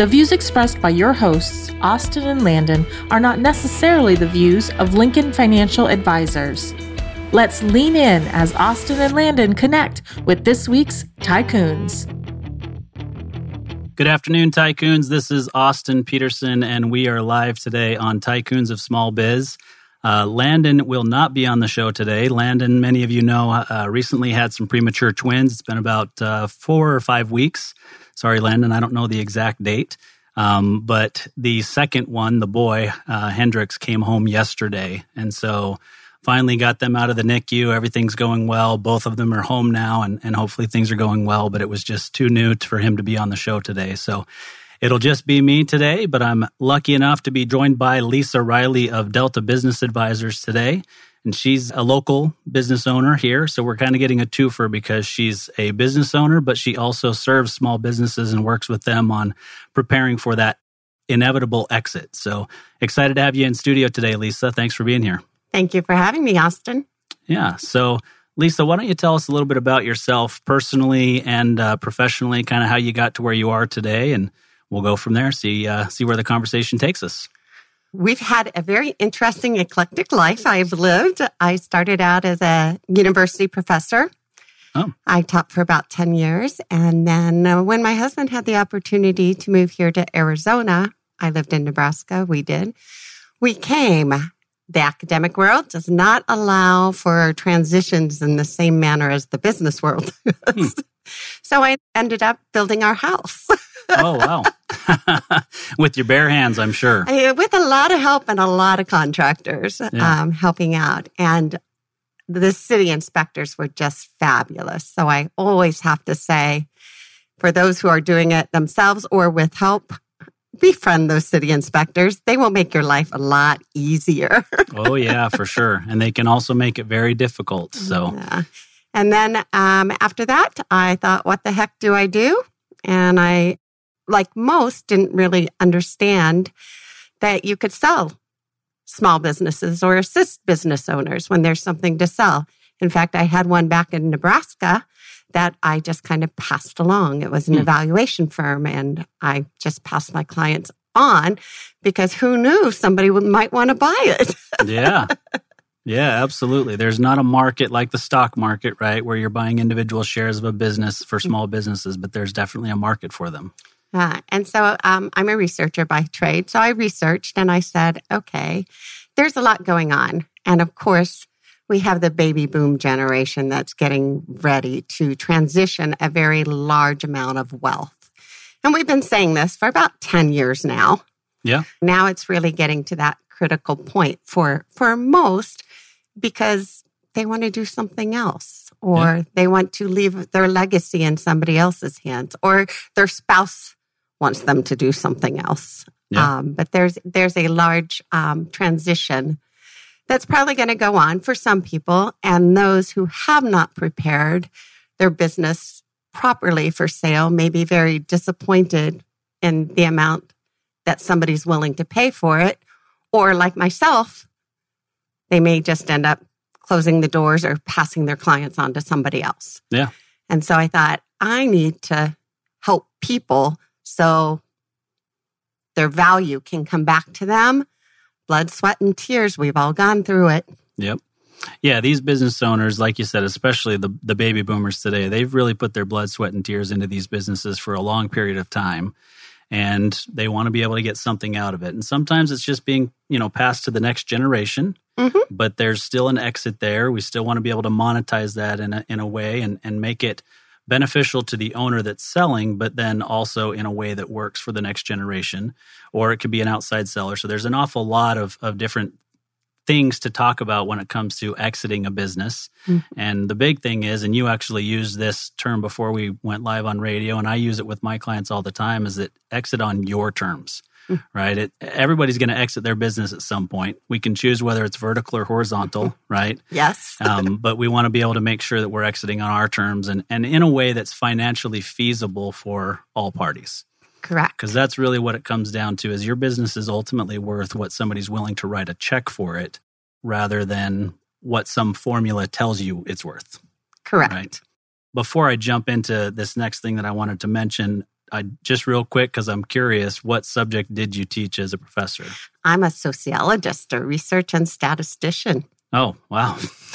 The views expressed by your hosts, Austin and Landon, are not necessarily the views of Lincoln Financial Advisors. Let's lean in as Austin and Landon connect with this week's Tycoons. Good afternoon, Tycoons. This is Austin Peterson, and we are live today on Tycoons of Small Biz. Uh, Landon will not be on the show today. Landon, many of you know, uh, recently had some premature twins. It's been about uh, four or five weeks. Sorry, Landon, I don't know the exact date. Um, but the second one, the boy, uh, Hendrix, came home yesterday. And so finally got them out of the NICU. Everything's going well. Both of them are home now, and, and hopefully things are going well. But it was just too new for him to be on the show today. So it'll just be me today. But I'm lucky enough to be joined by Lisa Riley of Delta Business Advisors today and she's a local business owner here. So we're kind of getting a twofer because she's a business owner, but she also serves small businesses and works with them on preparing for that inevitable exit. So excited to have you in studio today, Lisa. Thanks for being here. Thank you for having me, Austin. Yeah. So, Lisa, why don't you tell us a little bit about yourself personally and uh, professionally, kind of how you got to where you are today, and we'll go from there. See uh, see where the conversation takes us. We've had a very interesting, eclectic life I've lived. I started out as a university professor. Oh. I taught for about 10 years. And then uh, when my husband had the opportunity to move here to Arizona, I lived in Nebraska, we did. We came. The academic world does not allow for transitions in the same manner as the business world. Hmm. so I ended up building our house. oh, wow. with your bare hands, I'm sure. With a lot of help and a lot of contractors yeah. um, helping out. And the city inspectors were just fabulous. So I always have to say, for those who are doing it themselves or with help, befriend those city inspectors. They will make your life a lot easier. oh, yeah, for sure. And they can also make it very difficult. So, yeah. And then um, after that, I thought, what the heck do I do? And I like most, didn't really understand that you could sell small businesses or assist business owners when there's something to sell. In fact, I had one back in Nebraska that I just kind of passed along. It was an hmm. evaluation firm, and I just passed my clients on because who knew somebody might want to buy it. yeah. Yeah, absolutely. There's not a market like the stock market, right, where you're buying individual shares of a business for small businesses, but there's definitely a market for them. Uh, and so um, I'm a researcher by trade. So I researched and I said, okay, there's a lot going on. And of course, we have the baby boom generation that's getting ready to transition a very large amount of wealth. And we've been saying this for about 10 years now. Yeah. Now it's really getting to that critical point for for most because they want to do something else or yeah. they want to leave their legacy in somebody else's hands or their spouse wants them to do something else. Yeah. Um, but there's there's a large um, transition that's probably going to go on for some people, and those who have not prepared their business properly for sale may be very disappointed in the amount that somebody's willing to pay for it, or like myself, they may just end up closing the doors or passing their clients on to somebody else. Yeah. And so I thought I need to help people so their value can come back to them. Blood, sweat, and tears. We've all gone through it. Yep. Yeah, these business owners, like you said, especially the, the baby boomers today, they've really put their blood, sweat, and tears into these businesses for a long period of time. And they want to be able to get something out of it. And sometimes it's just being, you know, passed to the next generation. Mm-hmm. But there's still an exit there. We still want to be able to monetize that in a, in a way and, and make it beneficial to the owner that's selling, but then also in a way that works for the next generation. Or it could be an outside seller. So there's an awful lot of, of different things to talk about when it comes to exiting a business. Mm-hmm. And the big thing is, and you actually used this term before we went live on radio, and I use it with my clients all the time, is that exit on your terms. right? It, everybody's going to exit their business at some point. We can choose whether it's vertical or horizontal, right? Yes. um, but we want to be able to make sure that we're exiting on our terms and, and in a way that's financially feasible for all parties. Correct. Because that's really what it comes down to is your business is ultimately worth what somebody's willing to write a check for it rather than what some formula tells you it's worth. Correct. Right? Before I jump into this next thing that I wanted to mention, I just real quick because I'm curious, what subject did you teach as a professor? I'm a sociologist, a research and statistician. Oh, wow.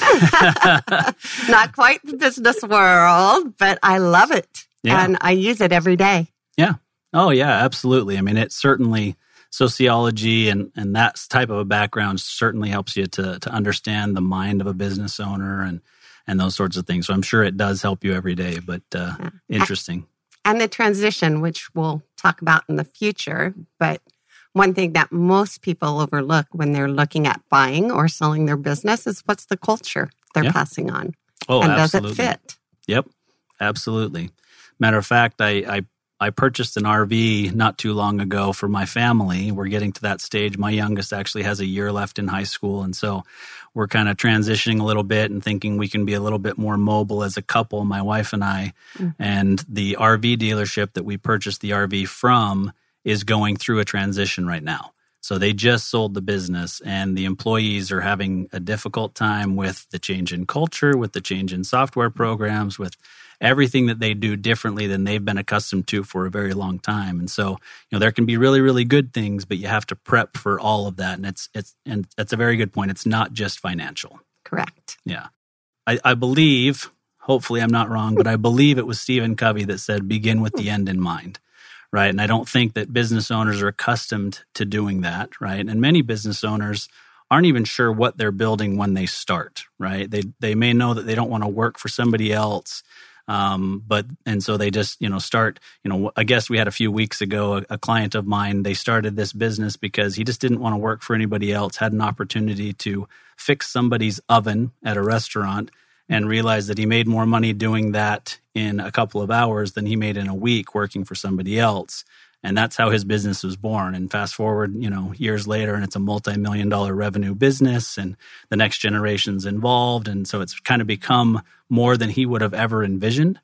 Not quite the business world, but I love it. Yeah. And I use it every day. Yeah. Oh, yeah, absolutely. I mean, it certainly sociology and, and that type of a background certainly helps you to, to understand the mind of a business owner and, and those sorts of things. So I'm sure it does help you every day, but uh, yeah. interesting. And the transition, which we'll talk about in the future. But one thing that most people overlook when they're looking at buying or selling their business is what's the culture they're yeah. passing on. Oh, and absolutely. does it fit? Yep, absolutely. Matter of fact, I, I I purchased an RV not too long ago for my family. We're getting to that stage. My youngest actually has a year left in high school. And so we're kind of transitioning a little bit and thinking we can be a little bit more mobile as a couple, my wife and I. Mm-hmm. And the RV dealership that we purchased the RV from is going through a transition right now. So they just sold the business, and the employees are having a difficult time with the change in culture, with the change in software programs, with everything that they do differently than they've been accustomed to for a very long time. And so, you know, there can be really, really good things, but you have to prep for all of that. And it's it's and that's a very good point. It's not just financial. Correct. Yeah. I, I believe, hopefully I'm not wrong, but I believe it was Stephen Covey that said begin with the hmm. end in mind. Right. And I don't think that business owners are accustomed to doing that. Right. And many business owners aren't even sure what they're building when they start, right? They they may know that they don't want to work for somebody else. Um, but and so they just you know start you know I guess we had a few weeks ago a, a, client of mine they started this business because he just didn't want to work for anybody else had an opportunity to fix somebody's oven at a restaurant and realized that he made more money doing that in a couple of hours than he made in a week working for somebody else and that's how his business was born. And fast forward you know years later and it's a multi-million dollar revenue business and the next generation's involved. And so it's kind of become more than he would have ever envisioned.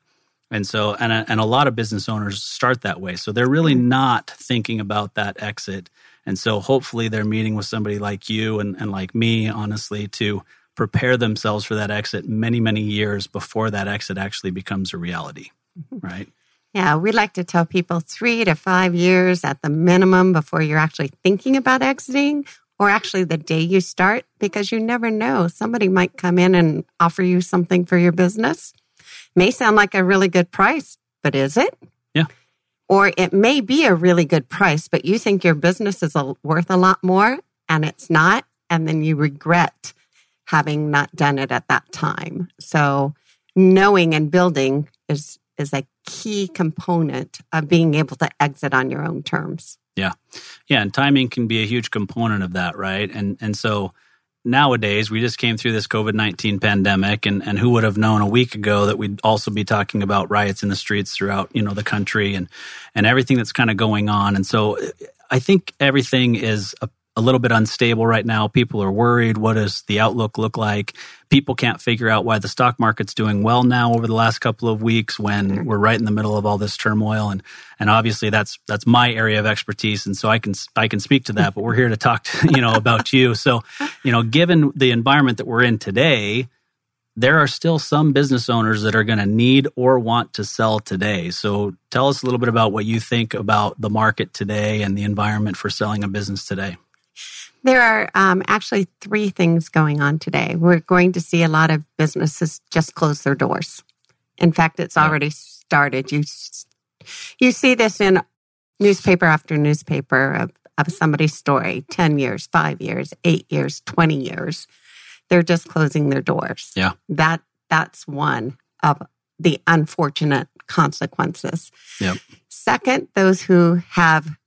And so and a, and a lot of business owners start that way. So they're really mm-hmm. not thinking about that exit. And so hopefully they're meeting with somebody like you and, and like me honestly to prepare themselves for that exit many many years before that exit actually becomes a reality mm-hmm. right yeah, we like to tell people three to five years at the minimum before you're actually thinking about exiting, or actually the day you start, because you never know. Somebody might come in and offer you something for your business. May sound like a really good price, but is it? Yeah. Or it may be a really good price, but you think your business is a, worth a lot more and it's not. And then you regret having not done it at that time. So knowing and building is is a key component of being able to exit on your own terms. Yeah. Yeah, and timing can be a huge component of that, right? And and so nowadays we just came through this COVID-19 pandemic and and who would have known a week ago that we'd also be talking about riots in the streets throughout, you know, the country and and everything that's kind of going on. And so I think everything is a a little bit unstable right now. People are worried. What does the outlook look like? People can't figure out why the stock market's doing well now over the last couple of weeks when mm-hmm. we're right in the middle of all this turmoil. And and obviously that's that's my area of expertise, and so I can I can speak to that. But we're here to talk, to, you know, about you. So, you know, given the environment that we're in today, there are still some business owners that are going to need or want to sell today. So, tell us a little bit about what you think about the market today and the environment for selling a business today. There are um, actually three things going on today. We're going to see a lot of businesses just close their doors. In fact, it's already started. You you see this in newspaper after newspaper of, of somebody's story 10 years, five years, eight years, 20 years. They're just closing their doors. Yeah. That that's one of the unfortunate consequences. Yep. Second, those who have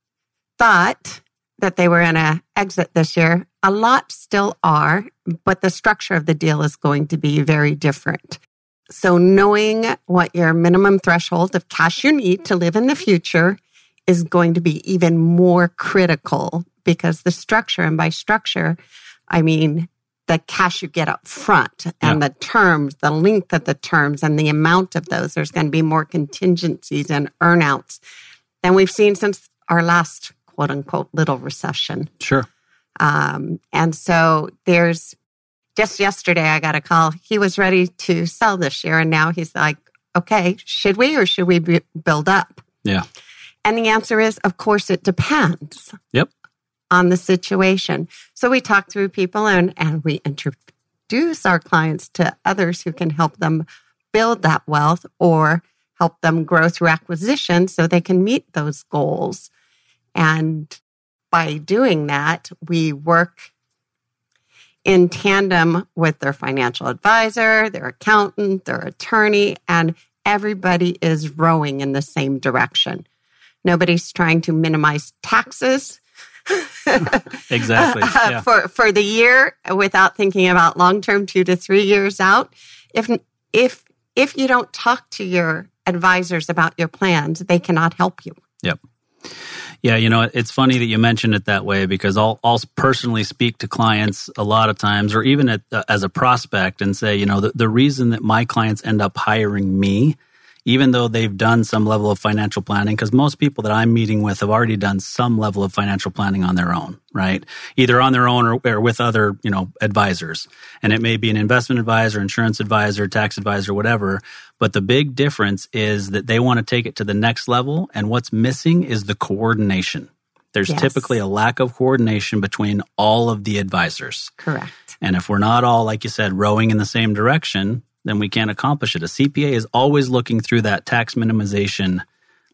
thought that they were in a exit this year. A lot still are, but the structure of the deal is going to be very different. So knowing what your minimum threshold of cash you need to live in the future is going to be even more critical because the structure, and by structure, I mean the cash you get up front and yeah. the terms, the length of the terms and the amount of those. There's going to be more contingencies and earnouts than we've seen since our last quote unquote little recession. Sure. Um, and so there's just yesterday, I got a call. He was ready to sell this year. And now he's like, okay, should we or should we build up? Yeah. And the answer is, of course, it depends. Yep. On the situation. So we talk through people and, and we introduce our clients to others who can help them build that wealth or help them grow through acquisition so they can meet those goals. And by doing that, we work in tandem with their financial advisor, their accountant, their attorney, and everybody is rowing in the same direction. Nobody's trying to minimize taxes. exactly. Uh, yeah. for for the year without thinking about long term 2 to 3 years out. If if if you don't talk to your advisors about your plans, they cannot help you. Yep. Yeah, you know, it's funny that you mentioned it that way because I'll, I'll personally speak to clients a lot of times, or even at, uh, as a prospect, and say, you know, the, the reason that my clients end up hiring me even though they've done some level of financial planning, because most people that I'm meeting with have already done some level of financial planning on their own, right? Either on their own or, or with other, you know, advisors. And it may be an investment advisor, insurance advisor, tax advisor, whatever. But the big difference is that they want to take it to the next level. And what's missing is the coordination. There's yes. typically a lack of coordination between all of the advisors. Correct. And if we're not all, like you said, rowing in the same direction, then we can't accomplish it. A CPA is always looking through that tax minimization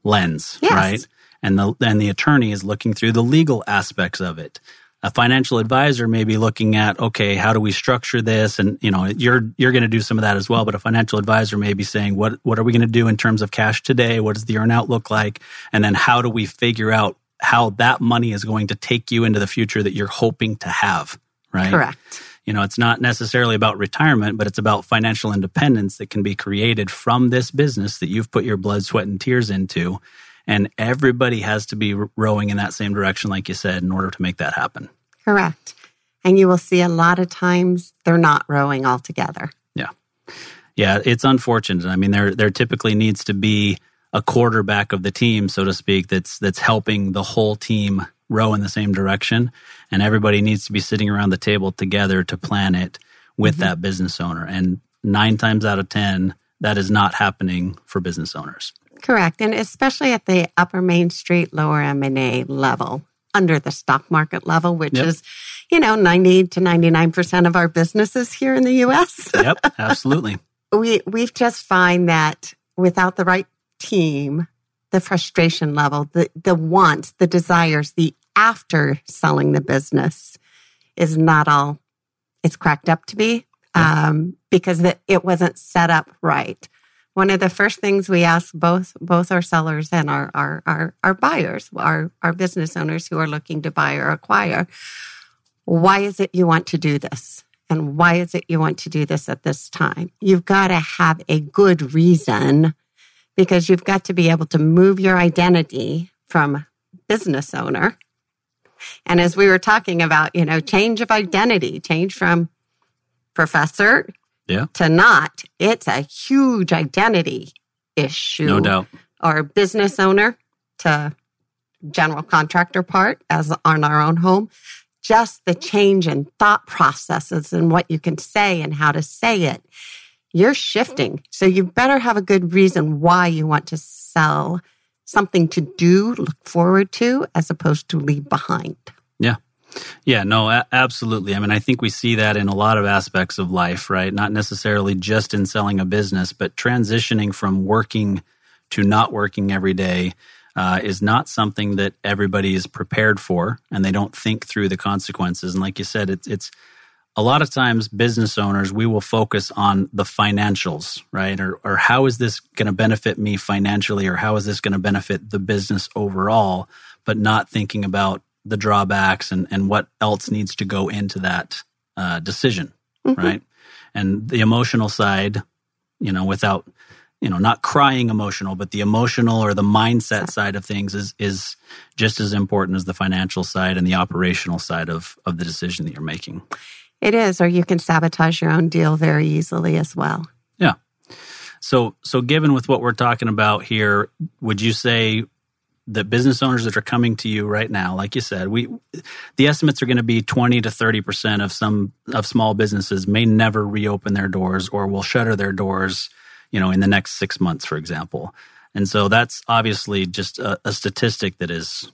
lens, yes. right? And the and the attorney is looking through the legal aspects of it. A financial advisor may be looking at, okay, how do we structure this? And you know, you're you're going to do some of that as well. But a financial advisor may be saying, what what are we going to do in terms of cash today? What does the earnout look like? And then how do we figure out how that money is going to take you into the future that you're hoping to have? Right. Correct. You know, it's not necessarily about retirement, but it's about financial independence that can be created from this business that you've put your blood, sweat, and tears into. And everybody has to be rowing in that same direction, like you said, in order to make that happen. Correct. And you will see a lot of times they're not rowing all together. Yeah. Yeah, it's unfortunate. I mean, there there typically needs to be a quarterback of the team, so to speak, that's that's helping the whole team row in the same direction and everybody needs to be sitting around the table together to plan it with mm-hmm. that business owner. And 9 times out of 10 that is not happening for business owners. Correct. And especially at the upper main street lower m&a level under the stock market level which yep. is you know 90 to 99% of our businesses here in the US yep absolutely. We we've just find that without the right team the frustration level, the, the wants, the desires, the after selling the business is not all it's cracked up to be um, because the, it wasn't set up right. One of the first things we ask both both our sellers and our our our, our buyers, our our business owners who are looking to buy or acquire, why is it you want to do this? And why is it you want to do this at this time? You've got to have a good reason because you've got to be able to move your identity from business owner. And as we were talking about, you know, change of identity, change from professor yeah. to not, it's a huge identity issue. No doubt. Or business owner to general contractor part as on our own home. Just the change in thought processes and what you can say and how to say it you're shifting. So you better have a good reason why you want to sell something to do, look forward to, as opposed to leave behind. Yeah. Yeah, no, a- absolutely. I mean, I think we see that in a lot of aspects of life, right? Not necessarily just in selling a business, but transitioning from working to not working every day uh, is not something that everybody is prepared for, and they don't think through the consequences. And like you said, it's it's a lot of times business owners we will focus on the financials right or, or how is this going to benefit me financially or how is this going to benefit the business overall but not thinking about the drawbacks and, and what else needs to go into that uh, decision mm-hmm. right and the emotional side you know without you know, not crying emotional, but the emotional or the mindset side of things is is just as important as the financial side and the operational side of of the decision that you're making. It is, or you can sabotage your own deal very easily as well. Yeah. So so given with what we're talking about here, would you say that business owners that are coming to you right now, like you said, we the estimates are going to be 20 to 30% of some of small businesses may never reopen their doors or will shutter their doors you know, in the next six months, for example. And so that's obviously just a, a statistic that is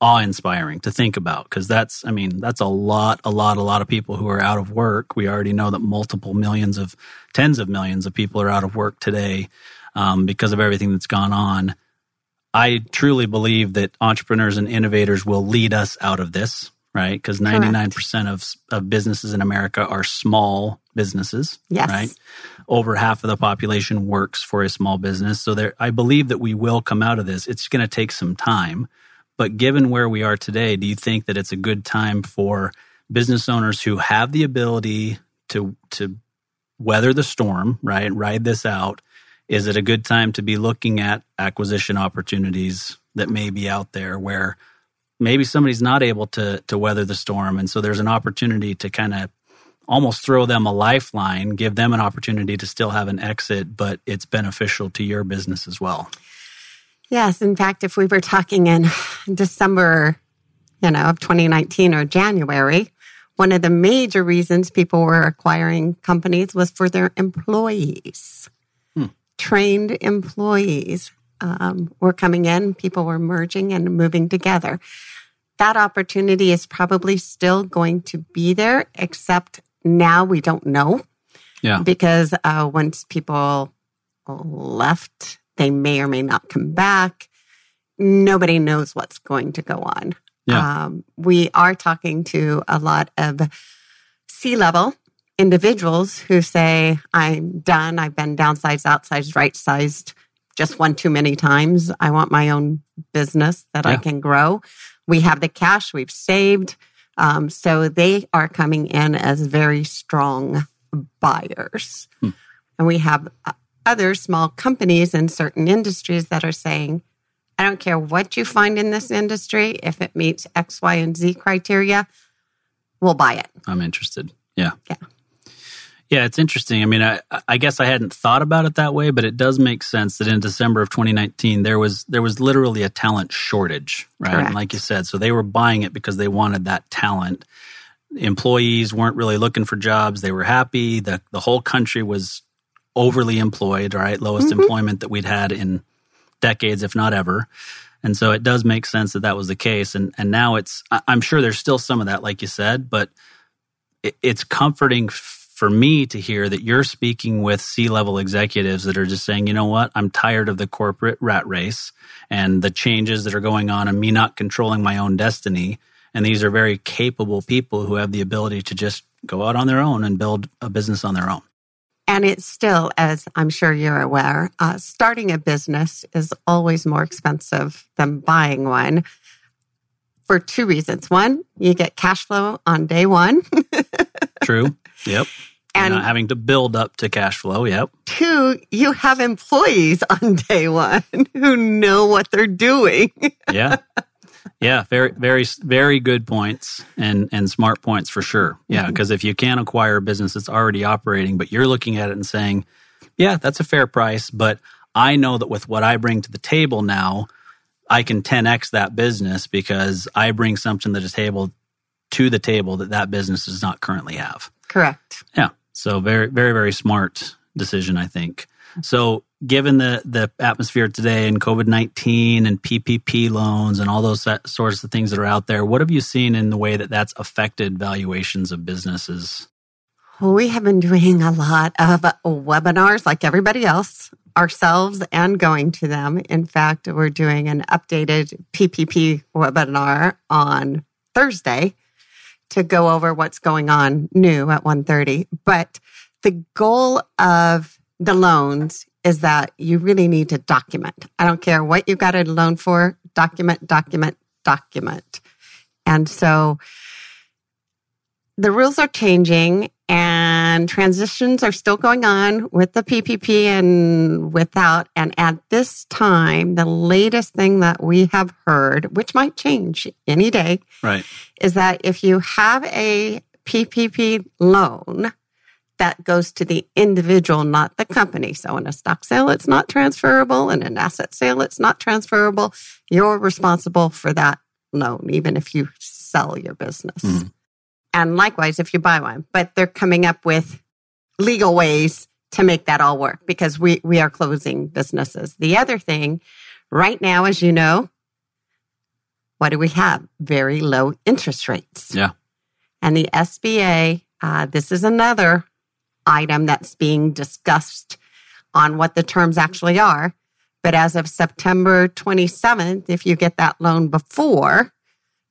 awe inspiring to think about because that's, I mean, that's a lot, a lot, a lot of people who are out of work. We already know that multiple millions of, tens of millions of people are out of work today um, because of everything that's gone on. I truly believe that entrepreneurs and innovators will lead us out of this right? Because 99% of, of businesses in America are small businesses, yes. right? Over half of the population works for a small business. So there, I believe that we will come out of this. It's going to take some time. But given where we are today, do you think that it's a good time for business owners who have the ability to, to weather the storm, right? Ride this out. Is it a good time to be looking at acquisition opportunities that may be out there where maybe somebody's not able to to weather the storm and so there's an opportunity to kind of almost throw them a lifeline give them an opportunity to still have an exit but it's beneficial to your business as well yes in fact if we were talking in december you know of 2019 or january one of the major reasons people were acquiring companies was for their employees hmm. trained employees um, were coming in, people were merging and moving together. That opportunity is probably still going to be there, except now we don't know. Yeah. Because uh, once people left, they may or may not come back. Nobody knows what's going to go on. Yeah. Um, we are talking to a lot of C level individuals who say, I'm done. I've been downsized, outsized, right sized just one too many times. I want my own business that yeah. I can grow. We have the cash we've saved. Um, so they are coming in as very strong buyers. Hmm. And we have uh, other small companies in certain industries that are saying, I don't care what you find in this industry, if it meets X, Y, and Z criteria, we'll buy it. I'm interested. Yeah. Yeah. Yeah, it's interesting. I mean, I, I guess I hadn't thought about it that way, but it does make sense that in December of 2019 there was there was literally a talent shortage, right? And like you said, so they were buying it because they wanted that talent. Employees weren't really looking for jobs; they were happy. the The whole country was overly employed, right? Lowest mm-hmm. employment that we'd had in decades, if not ever. And so it does make sense that that was the case. And and now it's I'm sure there's still some of that, like you said, but it, it's comforting for me to hear that you're speaking with C level executives that are just saying, you know what, I'm tired of the corporate rat race and the changes that are going on and me not controlling my own destiny. And these are very capable people who have the ability to just go out on their own and build a business on their own. And it's still, as I'm sure you're aware, uh, starting a business is always more expensive than buying one for two reasons. One, you get cash flow on day one. True. Yep. And not having to build up to cash flow. Yep. Two, you have employees on day one who know what they're doing. yeah. Yeah. Very, very, very good points and, and smart points for sure. Yeah. Because mm-hmm. if you can acquire a business that's already operating, but you're looking at it and saying, yeah, that's a fair price, but I know that with what I bring to the table now, I can 10x that business because I bring something to the table to the table that that business does not currently have. Correct. Yeah. So very, very, very smart decision, I think. So given the the atmosphere today and COVID nineteen and PPP loans and all those sorts of things that are out there, what have you seen in the way that that's affected valuations of businesses? We have been doing a lot of webinars, like everybody else, ourselves, and going to them. In fact, we're doing an updated PPP webinar on Thursday to go over what's going on new at 1:30. But the goal of the loans is that you really need to document. I don't care what you got a loan for, document, document, document. And so the rules are changing and transitions are still going on with the PPP and without. And at this time, the latest thing that we have heard, which might change any day, right, is that if you have a PPP loan, that goes to the individual, not the company. So in a stock sale, it's not transferable. In an asset sale, it's not transferable. You're responsible for that loan, even if you sell your business. Mm. And likewise, if you buy one, but they're coming up with legal ways to make that all work because we, we are closing businesses. The other thing right now, as you know, what do we have? Very low interest rates. Yeah. And the SBA, uh, this is another item that's being discussed on what the terms actually are. But as of September 27th, if you get that loan before,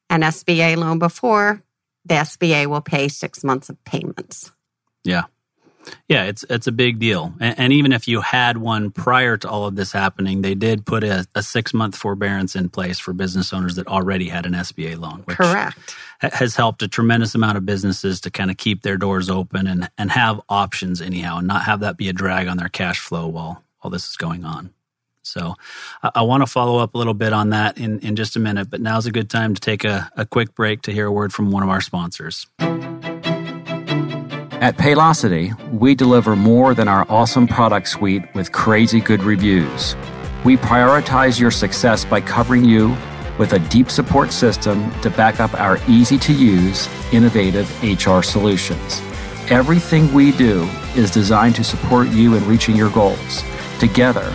an SBA loan before, the SBA will pay six months of payments. Yeah. Yeah, it's it's a big deal, and, and, even if you had one prior to all of this happening, they did put a, a six month forbearance in place for business owners that already had an SBA loan. Which Correct. Has helped a tremendous amount of businesses to kind of keep their doors open and and have options anyhow, and not have that be a drag on their cash flow while while this is going on. So I, I want to follow up a little bit on that in, in just a minute, but now's a good time to take a, a quick break to hear a word from one of our sponsors. At Paylocity, we deliver more than our awesome product suite with crazy good reviews. We prioritize your success by covering you with a deep support system to back up our easy to use, innovative HR solutions. Everything we do is designed to support you in reaching your goals. Together,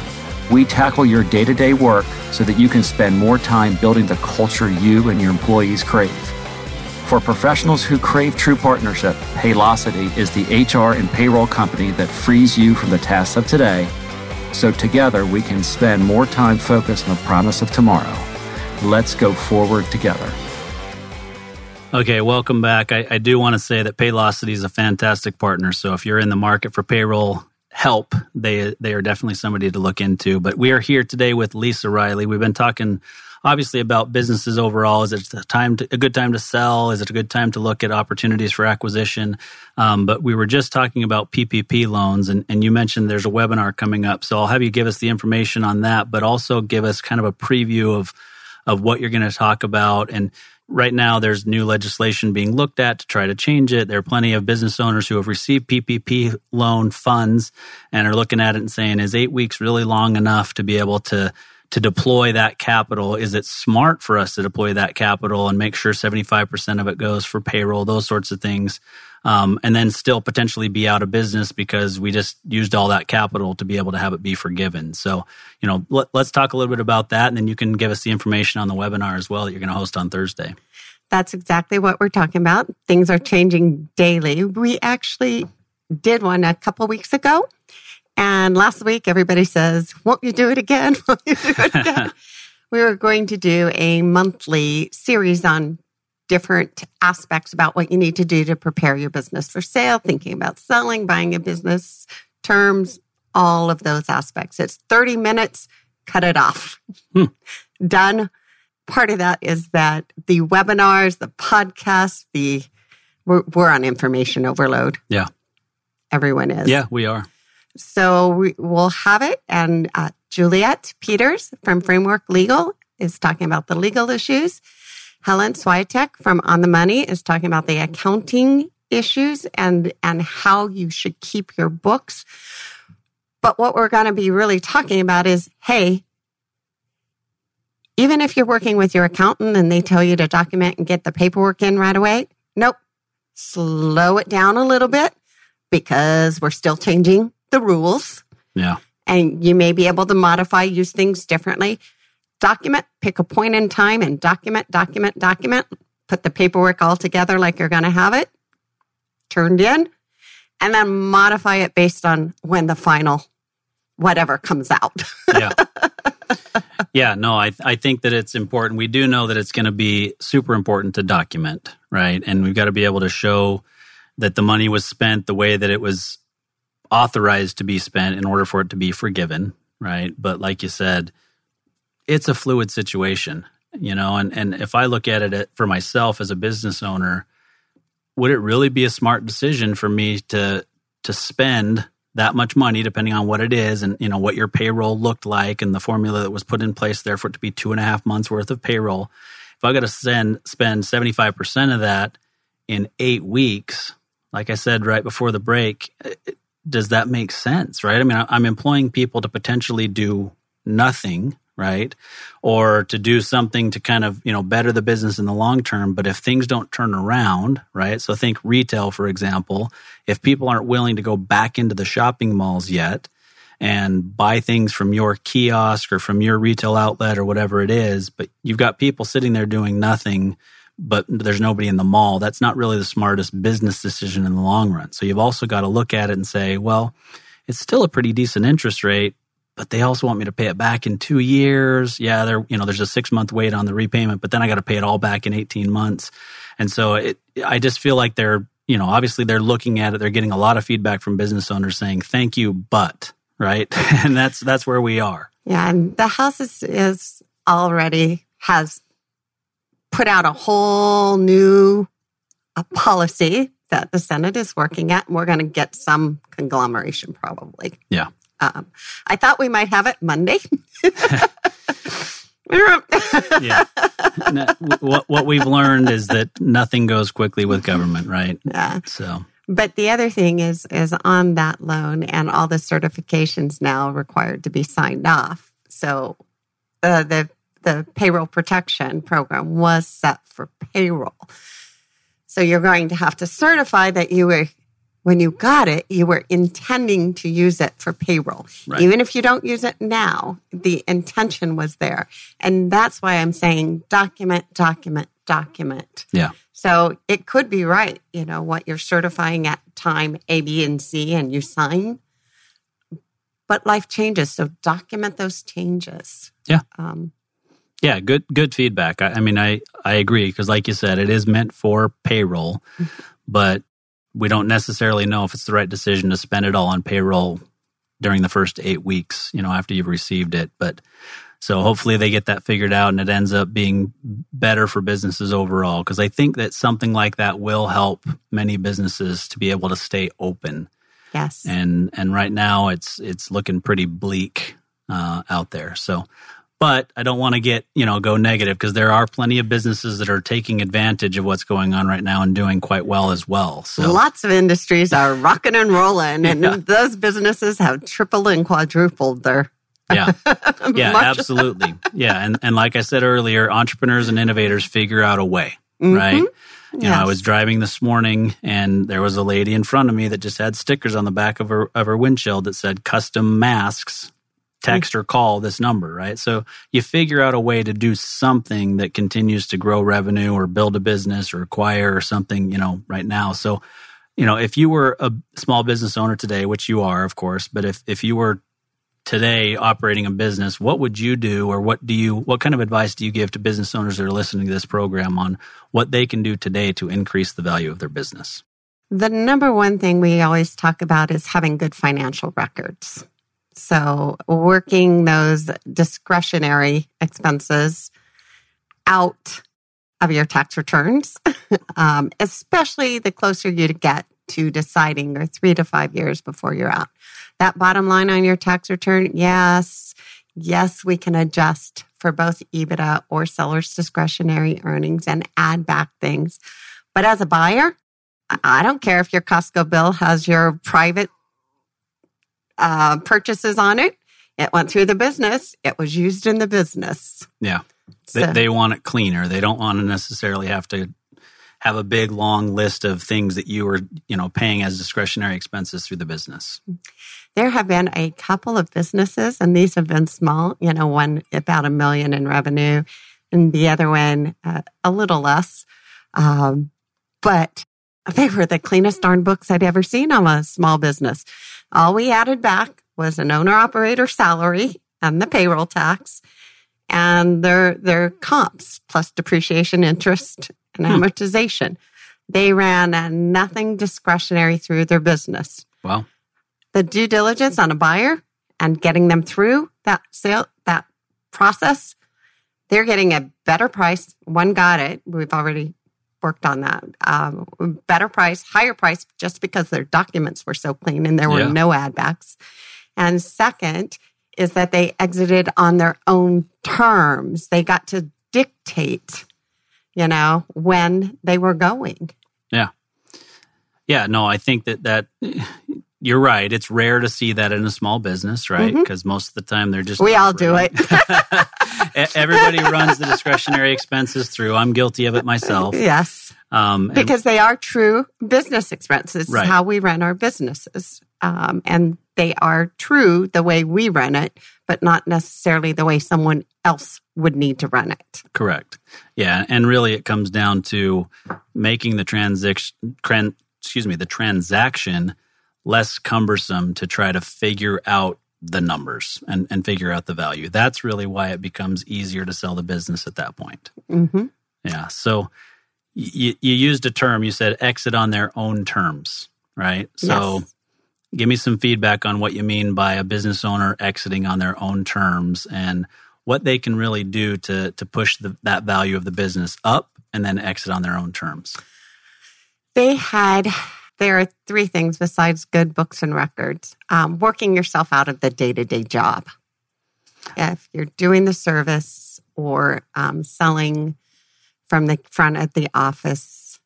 we tackle your day to day work so that you can spend more time building the culture you and your employees crave. For professionals who crave true partnership, Paylocity is the HR and payroll company that frees you from the tasks of today so together we can spend more time focused on the promise of tomorrow. Let's go forward together. Okay, welcome back. I, I do want to say that Paylocity is a fantastic partner. So if you're in the market for payroll, help, they they are definitely somebody to look into. But we are here today with Lisa Riley. We've been talking obviously about businesses overall. Is it a time to, a good time to sell? Is it a good time to look at opportunities for acquisition? Um, but we were just talking about PPP loans, and, and you mentioned there's a webinar coming up. So I'll have you give us the information on that, but also give us kind of a preview of of what you're going to talk about and Right now, there's new legislation being looked at to try to change it. There are plenty of business owners who have received PPP loan funds and are looking at it and saying, is eight weeks really long enough to be able to to deploy that capital? Is it smart for us to deploy that capital and make sure 75% of it goes for payroll, those sorts of things? Um, and then still potentially be out of business because we just used all that capital to be able to have it be forgiven. So, you know, let, us talk a little bit about that, and then you can give us the information on the webinar as well that you're going to host on Thursday. That's exactly what we're talking about. Things are changing daily. We actually did one a couple weeks ago. And last week, everybody says, Won't you do it again? Won't you do it again? we were going to do a monthly series on different aspects about what you need to do to prepare your business for sale, thinking about selling, buying a business, terms, all of those aspects. It's 30 minutes, cut it off. Hmm. Done. Part of that is that the webinars, the podcasts, the we're, we're on information overload. Yeah. Everyone is. Yeah, we are. So we will have it. And uh, Juliet Peters from Framework Legal is talking about the legal issues. Helen Swiatek from On the Money is talking about the accounting issues and, and how you should keep your books. But what we're going to be really talking about is, hey, even if you're working with your accountant and they tell you to document and get the paperwork in right away, nope, slow it down a little bit because we're still changing the rules. Yeah. And you may be able to modify, use things differently document, pick a point in time and document, document, document, put the paperwork all together like you're going to have it turned in, and then modify it based on when the final whatever comes out. yeah. Yeah, no, I I think that it's important. We do know that it's going to be super important to document, right? And we've got to be able to show that the money was spent the way that it was authorized to be spent in order for it to be forgiven, right? But like you said, it's a fluid situation, you know, and, and if I look at it uh, for myself as a business owner, would it really be a smart decision for me to to spend that much money, depending on what it is, and you know what your payroll looked like, and the formula that was put in place there for it to be two and a half months worth of payroll. If I got to spend five percent of that in eight weeks, like I said right before the break, does that make sense? Right? I mean, I'm employing people to potentially do nothing right or to do something to kind of you know better the business in the long term but if things don't turn around right so think retail for example if people aren't willing to go back into the shopping malls yet and buy things from your kiosk or from your retail outlet or whatever it is but you've got people sitting there doing nothing but there's nobody in the mall that's not really the smartest business decision in the long run so you've also got to look at it and say well it's still a pretty decent interest rate but they also want me to pay it back in two years. Yeah, there, you know, there's a six month wait on the repayment, but then I got to pay it all back in 18 months. And so it, I just feel like they're, you know, obviously they're looking at it. They're getting a lot of feedback from business owners saying, thank you, but, right. and that's, that's where we are. Yeah. And the house is, is already has put out a whole new a policy that the Senate is working at. And we're going to get some conglomeration probably. Yeah. Um, I thought we might have it Monday. yeah. What what we've learned is that nothing goes quickly with government, right? Yeah. So. But the other thing is is on that loan and all the certifications now required to be signed off. So uh, the the payroll protection program was set for payroll. So you're going to have to certify that you were when you got it, you were intending to use it for payroll. Right. Even if you don't use it now, the intention was there. And that's why I'm saying document, document, document. Yeah. So it could be right, you know, what you're certifying at time A, B, and C, and you sign. But life changes. So document those changes. Yeah. Um, yeah, good good feedback. I, I mean, I I agree because, like you said, it is meant for payroll, but we don't necessarily know if it's the right decision to spend it all on payroll during the first eight weeks, you know, after you've received it. But so hopefully they get that figured out and it ends up being better for businesses overall. Because I think that something like that will help many businesses to be able to stay open. Yes. And and right now it's it's looking pretty bleak uh, out there. So but I don't want to get, you know, go negative because there are plenty of businesses that are taking advantage of what's going on right now and doing quite well as well. So lots of industries are rocking and rolling and yeah. those businesses have tripled and quadrupled their yeah. Yeah, absolutely. Yeah. And and like I said earlier, entrepreneurs and innovators figure out a way, mm-hmm. right? You yes. know, I was driving this morning and there was a lady in front of me that just had stickers on the back of her of her windshield that said custom masks text or call this number, right? So you figure out a way to do something that continues to grow revenue or build a business or acquire or something, you know, right now. So, you know, if you were a small business owner today, which you are, of course, but if, if you were today operating a business, what would you do or what do you, what kind of advice do you give to business owners that are listening to this program on what they can do today to increase the value of their business? The number one thing we always talk about is having good financial records. So, working those discretionary expenses out of your tax returns, um, especially the closer you get to deciding or three to five years before you're out. That bottom line on your tax return, yes, yes, we can adjust for both EBITDA or seller's discretionary earnings and add back things. But as a buyer, I don't care if your Costco bill has your private uh, purchases on it. It went through the business. It was used in the business. Yeah. So, they, they want it cleaner. They don't want to necessarily have to have a big long list of things that you were, you know, paying as discretionary expenses through the business. There have been a couple of businesses, and these have been small. You know, one about a million in revenue, and the other one uh, a little less. Um, but they were the cleanest darn books I'd ever seen on a small business. All we added back was an owner operator salary and the payroll tax and their their comps plus depreciation, interest, and hmm. amortization. They ran a nothing discretionary through their business. Wow. The due diligence on a buyer and getting them through that sale that process, they're getting a better price. One got it. We've already worked on that. Um, better price, higher price, just because their documents were so clean and there were Yeah. no ad backs. And second is that they exited on their own terms. They got to dictate, you know, when they were going. Yeah. Yeah, no, I think that that you're right. It's rare to see that in a small business, right? Because most of the time they're just We all do. E- Everybody runs the discretionary expenses through. I'm guilty of it myself. Yes, Um, and- because they are true business expenses, Right. how we run our businesses. Um, and they are true the way we run it, but not necessarily the way someone else would need to run it. Correct. Yeah, and really it comes down to making the transaction, tran- excuse me, the transaction less cumbersome to try to figure out the numbers and, and figure out the value. That's really why it becomes easier to sell the business at that point. hmm Yeah. So you, you used a term. You said exit on their own terms, right? So Yes. give me some feedback on what you mean by a business owner exiting on their own terms and what they can really do to to push the, that value of the business up and then exit on their own terms. They had, there are three things besides good books and records um, working yourself out of the day to day job. If you're doing the service or um, selling from the front at the office,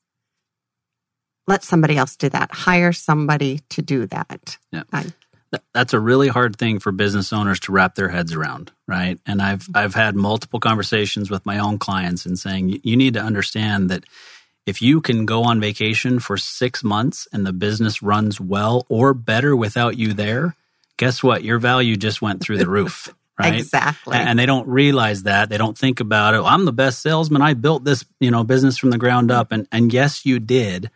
let somebody else do that. Hire somebody to do that. Yeah. I- That's a really hard thing for business owners to wrap their heads around, right? And I've I've had multiple conversations with my own clients and saying "You- you need to understand that if you can go on vacation for 6 months and the business runs well or better without you there, guess what? Your value just went through the roof, right? Exactly. and they don't realize that they don't think about it i'm the best salesman i built this you know business from the ground up and and yes you did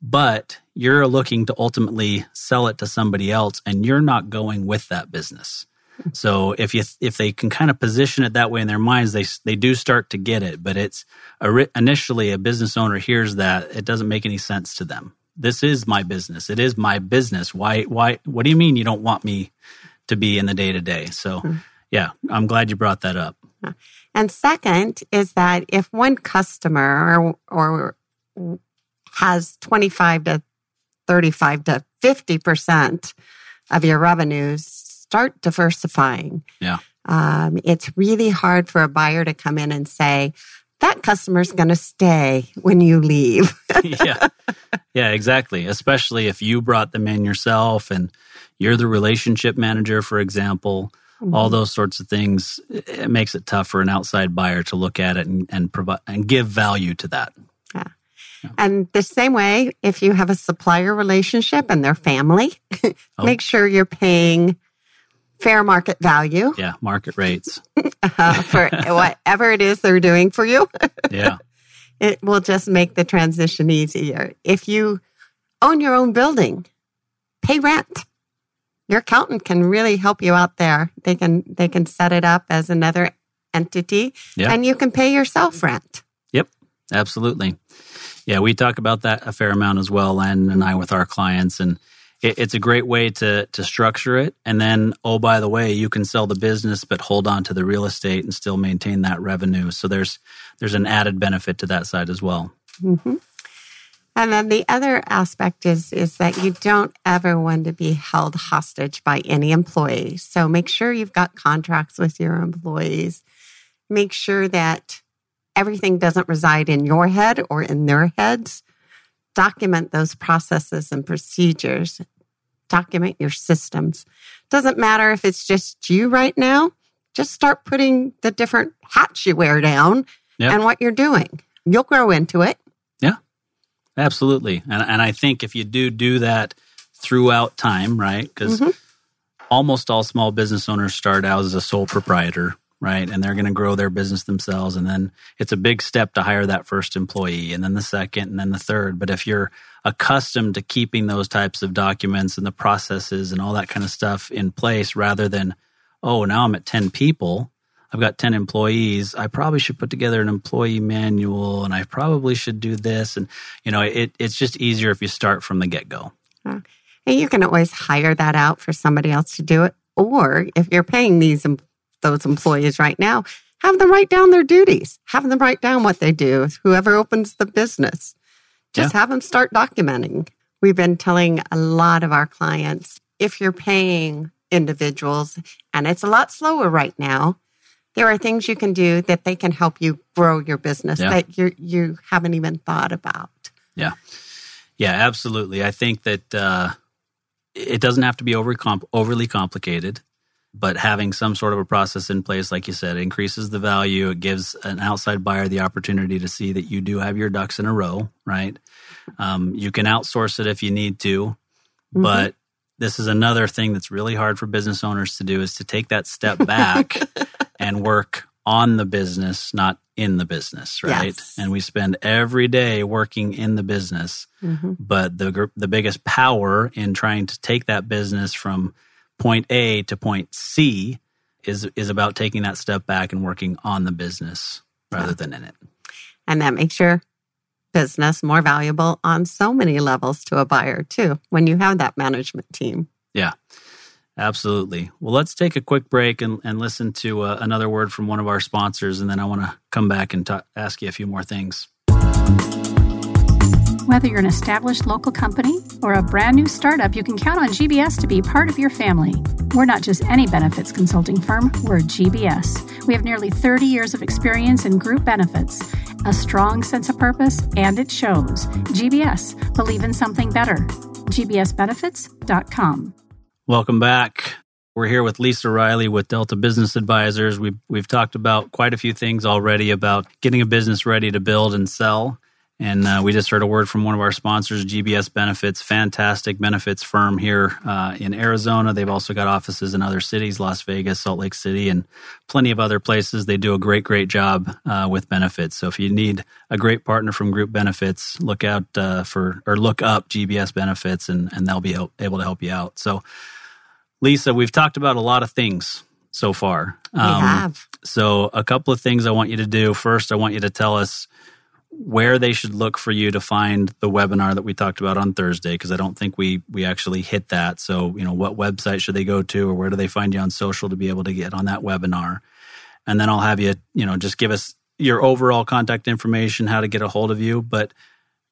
but you're looking to ultimately sell it to somebody else and you're not going with that business so if you if they can kind of position it that way in their minds they they do start to get it but it's a, initially a business owner hears that it doesn't make any sense to them. This is my business. It is my business. Why why what do you mean you don't want me to be in the day to day so hmm. yeah, I'm glad you brought that up. And second is that if one customer or, or has 25 to 35 to 50% of your revenues, start diversifying. Yeah. Um, it's really hard for a buyer to come in and say, that customer's going to stay when you leave. yeah. Yeah, exactly. Especially if you brought them in yourself and you're the relationship manager, for example, all those sorts of things. It it makes it tough for an outside buyer to look at it and, and provide and give value to that. Yeah. And the same way, if you have a supplier relationship and their family, Oh. make sure you're paying fair market value Yeah, market rates. uh, for whatever it is they're doing for you. Yeah. It will just make the transition easier. If you own your own building, pay rent. Your accountant can really help you out there. They can they can set it up as another entity Yeah. and you can pay yourself rent. Yep. Absolutely. Yeah, we talk about that a fair amount as well, Len and I, with our clients, and it, it's a great way to to structure it. And then, oh, by the way, you can sell the business, but hold on to the real estate and still maintain that revenue. So there's there's an added benefit to that side as well. hmm And then the other aspect is is that you don't ever want to be held hostage by any employee. So make sure you've got contracts with your employees. Make sure that everything doesn't reside in your head or in their heads. Document those processes and procedures. Document your systems. Doesn't matter if it's just you right now. Just start putting the different hats you wear down Yep. and what you're doing. You'll grow into it. Yeah, absolutely. And, and I think if you do do that throughout time, right? Because Mhm. almost all small business owners start out as a sole proprietor, right? And they're going to grow their business themselves. And then it's a big step to hire that first employee, and then the second, and then the third. But if you're accustomed to keeping those types of documents and the processes and all that kind of stuff in place rather than, oh, now I'm at 10 people. I've got 10 employees. I probably should put together an employee manual and I probably should do this. And, you know, it, it's just easier if you start from the get go. And you can always hire that out for somebody else to do it. Or if you're paying these em- those employees right now, have them write down their duties, have them write down what they do, whoever opens the business. Just Yeah. have them start documenting. We've been telling a lot of our clients if you're paying individuals, and it's a lot slower right now, there are things you can do that they can help you grow your business Yeah. that you you haven't even thought about. Yeah. Yeah, absolutely. I think that uh, it doesn't have to be over comp- overly complicated, but having some sort of a process in place, like you said, increases the value. It gives an outside buyer the opportunity to see that you do have your ducks in a row, right? Um, you can outsource it if you need to, Mhm. but this is another thing that's really hard for business owners to do is to take that step back and work on the business, not in the business, right? Yes. And we spend every day working in the business, Mhm. but the the biggest power in trying to take that business from point A to point C is is about taking that step back and working on the business rather Yeah. than in it. And that makes your business more valuable on so many levels to a buyer too when you have that management team. Yeah, absolutely. Well, let's take a quick break and, and listen to uh, another word from one of our sponsors, and then I want to come back and ta- ask you a few more things. Whether you're an established local company or a brand new startup, you can count on GBS to be part of your family. We're not just any benefits consulting firm, we're GBS. We have nearly 30 years of experience in group benefits, a strong sense of purpose, and it shows. GBS, believe in something better. GBSbenefits.com. Welcome back. We're here with Lisa Riley with Delta Business Advisors. We've we've talked about quite a few things already about getting a business ready to build and sell. And uh, we just heard a word from one of our sponsors, GBS Benefits, fantastic benefits firm here uh, in Arizona. They've also got offices in other cities, Las Vegas, Salt Lake City, and plenty of other places. They do a great, great job uh, with benefits. So if you need a great partner from Group Benefits, look out uh, for or look up GBS Benefits, and and they'll be able to help you out. So. Lisa, we've talked about a lot of things so far. We Um, have. So, a couple of things I want you to do. First, I want you to tell us where they should look for you to find the webinar that we talked about on Thursday, because I don't think we we actually hit that. So, you know, what website should they go to, or where do they find you on social to be able to get on that webinar? And then I'll have you, you know, just give us your overall contact information, how to get a hold of you, but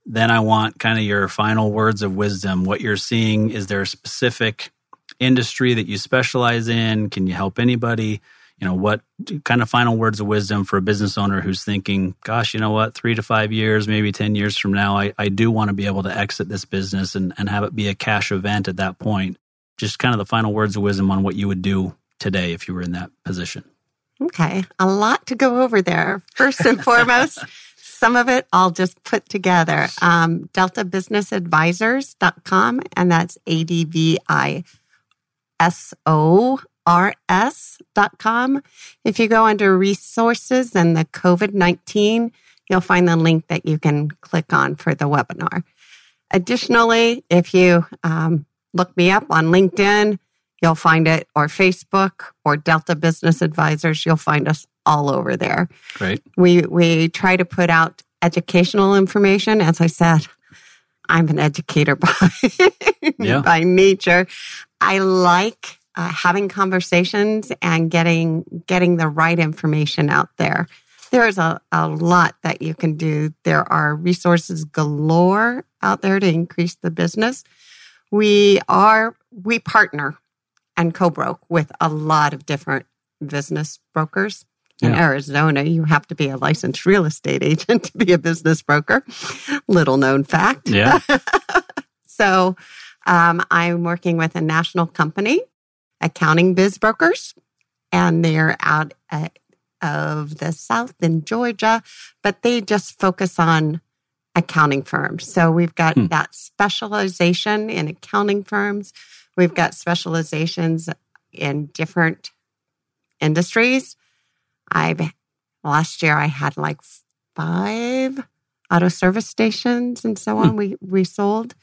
then I want kind of your final words of wisdom. What you're seeing is there a specific industry that you specialize in? Can you help anybody? You know, what kind of final words of wisdom for a business owner who's thinking, gosh, you know what, three to five years, maybe 10 years from now, I, I do want to be able to exit this business and, and have it be a cash event at that point. Just kind of the final words of wisdom on what you would do today if you were in that position. Okay, a lot to go over there. First and foremost, some of it I'll just put together. Um, DeltaBusinessAdvisors.com, and that's A D V I S O R S.com. If you go under resources and the COVID 19, you'll find the link that you can click on for the webinar. Additionally, if you um, look me up on LinkedIn, you'll find it, or Facebook, or Delta Business Advisors, you'll find us all over there. Great. We we try to put out educational information. As I said, I'm an educator by Yeah. by nature. I like uh, having conversations and getting getting the right information out there. There's a, a lot that you can do. There are resources galore out there to increase the business. We are we partner and co-broke with a lot of different business brokers. In Yeah. Arizona, you have to be a licensed real estate agent to be a business broker. Little known fact. Yeah. so um, I'm working with a national company, Accounting Biz Brokers, and they're out at, of the South in Georgia, but they just focus on accounting firms. So we've got Hmm. that specialization in accounting firms. We've got specializations in different industries. I've last year I had like five auto service stations and so on we we sold.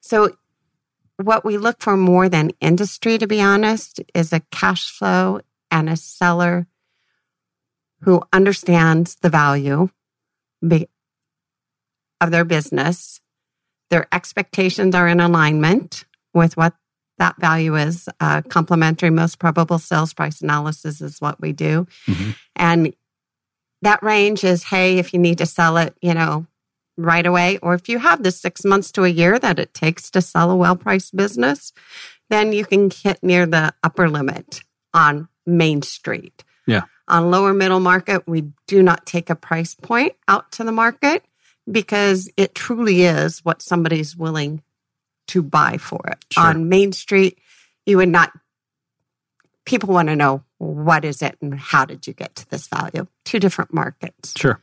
So what we look for more than industry to be honest is a cash flow and a seller who understands the value of their business. Their expectations are in alignment with what that value is. Uh, complementary most probable sales price analysis is what we do. Mhm. And that range is hey, if you need to sell it, you know, right away, or if you have the six months to a year that it takes to sell a well priced business, then you can hit near the upper limit on Main Street. Yeah. On lower middle market, we do not take a price point out to the market because it truly is what somebody's willing to buy for it. Sure. On Main Street, you would not, people want to know what is it and how did you get to this value? Two different markets. Sure.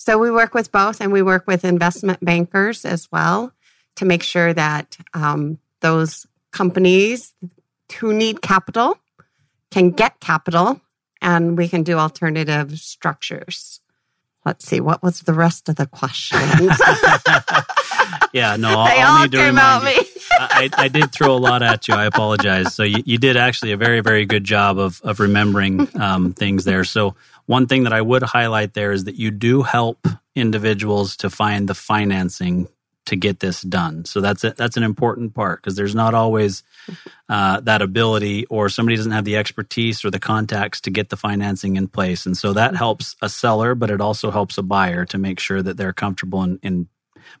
So we work with both and we work with investment bankers as well to make sure that um, those companies who need capital can get capital and we can do alternative structures. Let's see, what was the rest of the questions? yeah, no, I'll, they I'll all need to came out you. me. I, I did throw a lot at you. I apologize. So you, you did actually a very, very good job of of remembering um, things there. So one thing that I would highlight there is that you do help individuals to find the financing to get this done. So that's a, that's an important part because there's not always uh, that ability, or somebody doesn't have the expertise or the contacts to get the financing in place, and so that helps a seller, but it also helps a buyer to make sure that they're comfortable in, in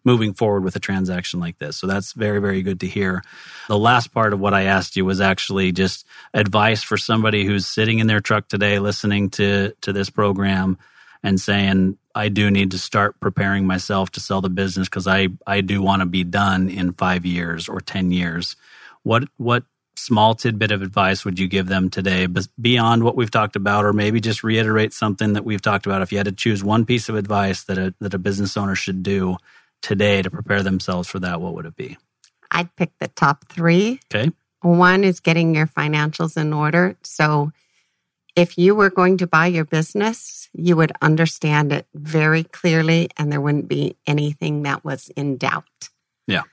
moving forward with a transaction like this. So that's very, very good to hear. The last part of what I asked you was actually just advice for somebody who's sitting in their truck today listening to to this program and saying, I do need to start preparing myself to sell the business because I, I do want to be done in five years or 10 years. What, what small tidbit of advice would you give them today beyond what we've talked about, or maybe just reiterate something that we've talked about? If you had to choose one piece of advice that a, that a business owner should do today to prepare themselves for that, what would it be? I'd pick the top three. Okay. One is getting your financials in order. So if you were going to buy your business, you would understand it very clearly and there wouldn't be anything that was in doubt. Yeah.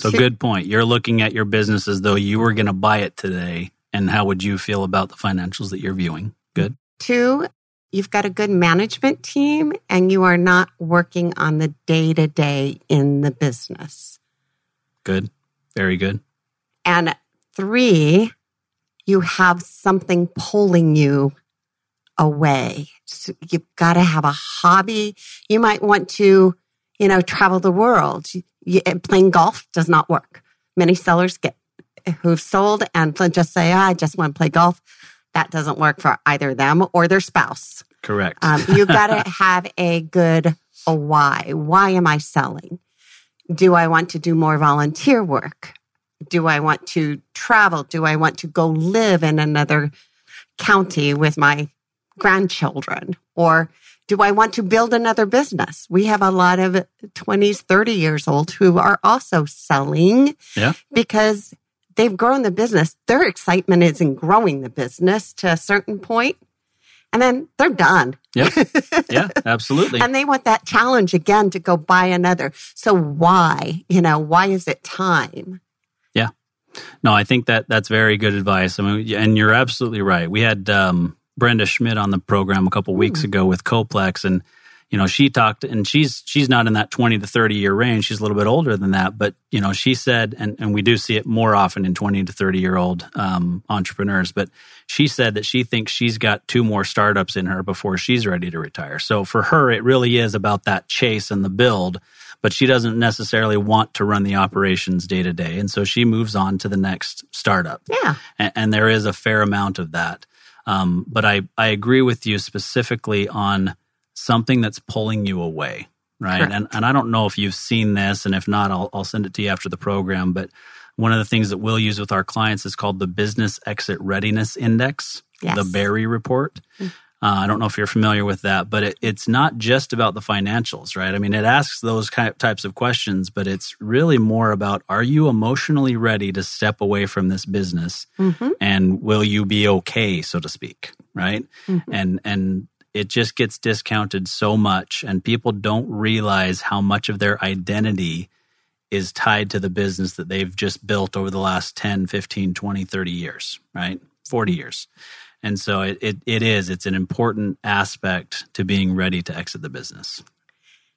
So good point. You're looking at your business as though you were going to buy it today. And how would you feel about the financials that you're viewing? Good. Two, you've got a good management team and you are not working on the day to day in the business. Good. Very good. And three, you have something pulling you away. So you've got to have a hobby. You might want to, you know, travel the world. You- you- playing golf does not work. Many sellers get who've sold and just say, "Ah, "I just want to play golf." That doesn't work for either them or their spouse. Correct. Um, you got to have a good a why. Why am I selling? Do I want to do more volunteer work? Do I want to travel? Do I want to go live in another county with my grandchildren? Or do I want to build another business? We have a lot of 20s, 30 years old who are also selling Yeah. because they've grown the business. Their excitement is in growing the business to a certain point, and then they're done. Yep. yeah, absolutely. And they want that challenge again to go buy another. So why? You know, why is it time? No, I think that that's very good advice. I mean, and you're absolutely right. We had um, Brenda Schmidt on the program a couple weeks ago with Coplex, and you know she talked, and she's she's not in that 20 to 30 year range. She's a little bit older than that, but you know she said, and and we do see it more often in 20 to 30 year old um, entrepreneurs. But she said that she thinks she's got two more startups in her before she's ready to retire. So for her, it really is about that chase and the build but she doesn't necessarily want to run the operations day to day. And so she moves on to the next startup. Yeah. And, and there is a fair amount of that. Um, but I, I agree with you specifically on something that's pulling you away, right? Correct. And, and I don't know if you've seen this, and if not, I'll, I'll send it to you after the program. But one of the things that we'll use with our clients is called the Business Exit Readiness Index, Yes. the BERI Report. Uh, I don't know if you're familiar with that, but it, it's not just about the financials, right? I mean, it asks those types of questions, but it's really more about are you emotionally ready to step away from this business, hmm and will you be okay, so to speak, right? Mhm. And and it just gets discounted so much, and people don't realize how much of their identity is tied to the business that they've just built over the last 10, 15, 20, 30 years, right? 40 years. And so it, it, it is, it's an important aspect to being ready to exit the business.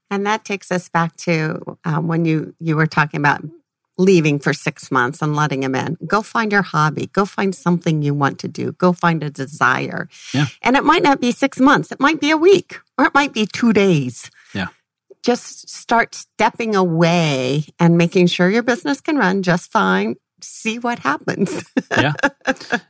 And that takes us back to um, when you you were talking about leaving for six months and letting him in. Go find your hobby. Go find something you want to do. Go find a desire. Yeah. And it might not be six months. It might be a week or it might be two days. Yeah. Just start stepping away and making sure your business can run just fine see what happens. yeah.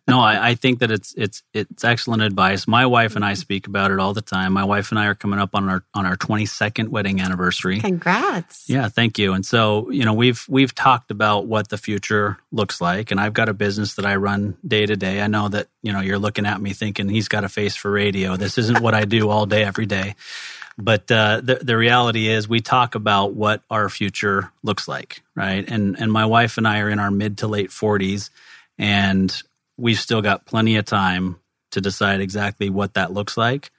No, I, I, think that it's it's it's excellent advice. My wife and I mm-hmm. speak about it all the time. My wife and I are coming up on our on our 22nd wedding anniversary. Congrats. Yeah, thank you. And so, you know, we've we've talked about what the future looks like and I've got a business that I run day to day. I know that, you know, you're looking at me thinking he's got a face for radio. This isn't what I do all day every day. But uh, the the reality is, we talk about what our future looks like, right? And and my wife and I are in our mid to late forties, and we've still got plenty of time to decide exactly what that looks like.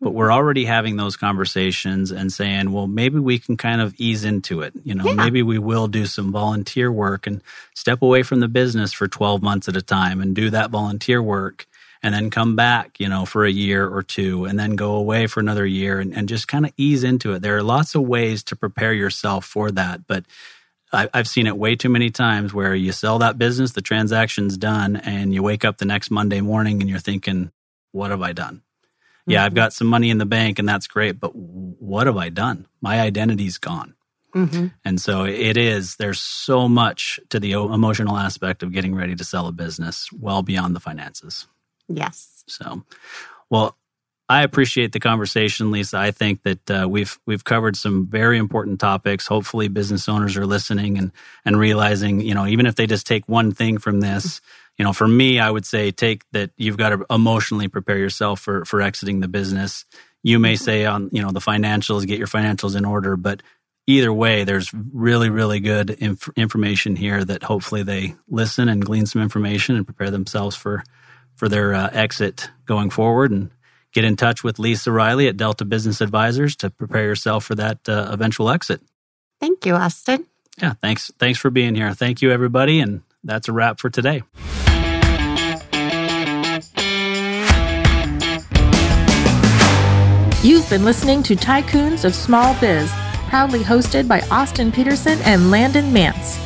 But we're already having those conversations and saying, well, maybe we can kind of ease into it. You know, Yeah. maybe we will do some volunteer work and step away from the business for 12 months at a time and do that volunteer work and then come back, you know, for a year or two and then go away for another year and, and just kind of ease into it. There are lots of ways to prepare yourself for that. But I, I've seen it way too many times where you sell that business, the transaction's done, and you wake up the next Monday morning and you're thinking, what have I done? Yeah, I've got some money in the bank and that's great, but what have I done? My identity's gone. hmm And so it is, there's so much to the emotional aspect of getting ready to sell a business well beyond the finances. Yes. So, well, I appreciate the conversation, Lisa. I think that uh, we've we've covered some very important topics. Hopefully, business owners are listening and and realizing, you know, even if they just take one thing from this, you know, for me, I would say take that you've got to emotionally prepare yourself for for exiting the business. You may say on you know the financials, get your financials in order, but either way, there's really really good inf- information here that hopefully they listen and glean some information and prepare themselves for for their uh, exit going forward and get in touch with Lisa Riley at Delta Business Advisors to prepare yourself for that uh, eventual exit. Thank you, Austin. Yeah, thanks thanks for being here. Thank you everybody and that's a wrap for today. You've been listening to Tycoons of Small Biz, proudly hosted by Austin Peterson and Landon Mance.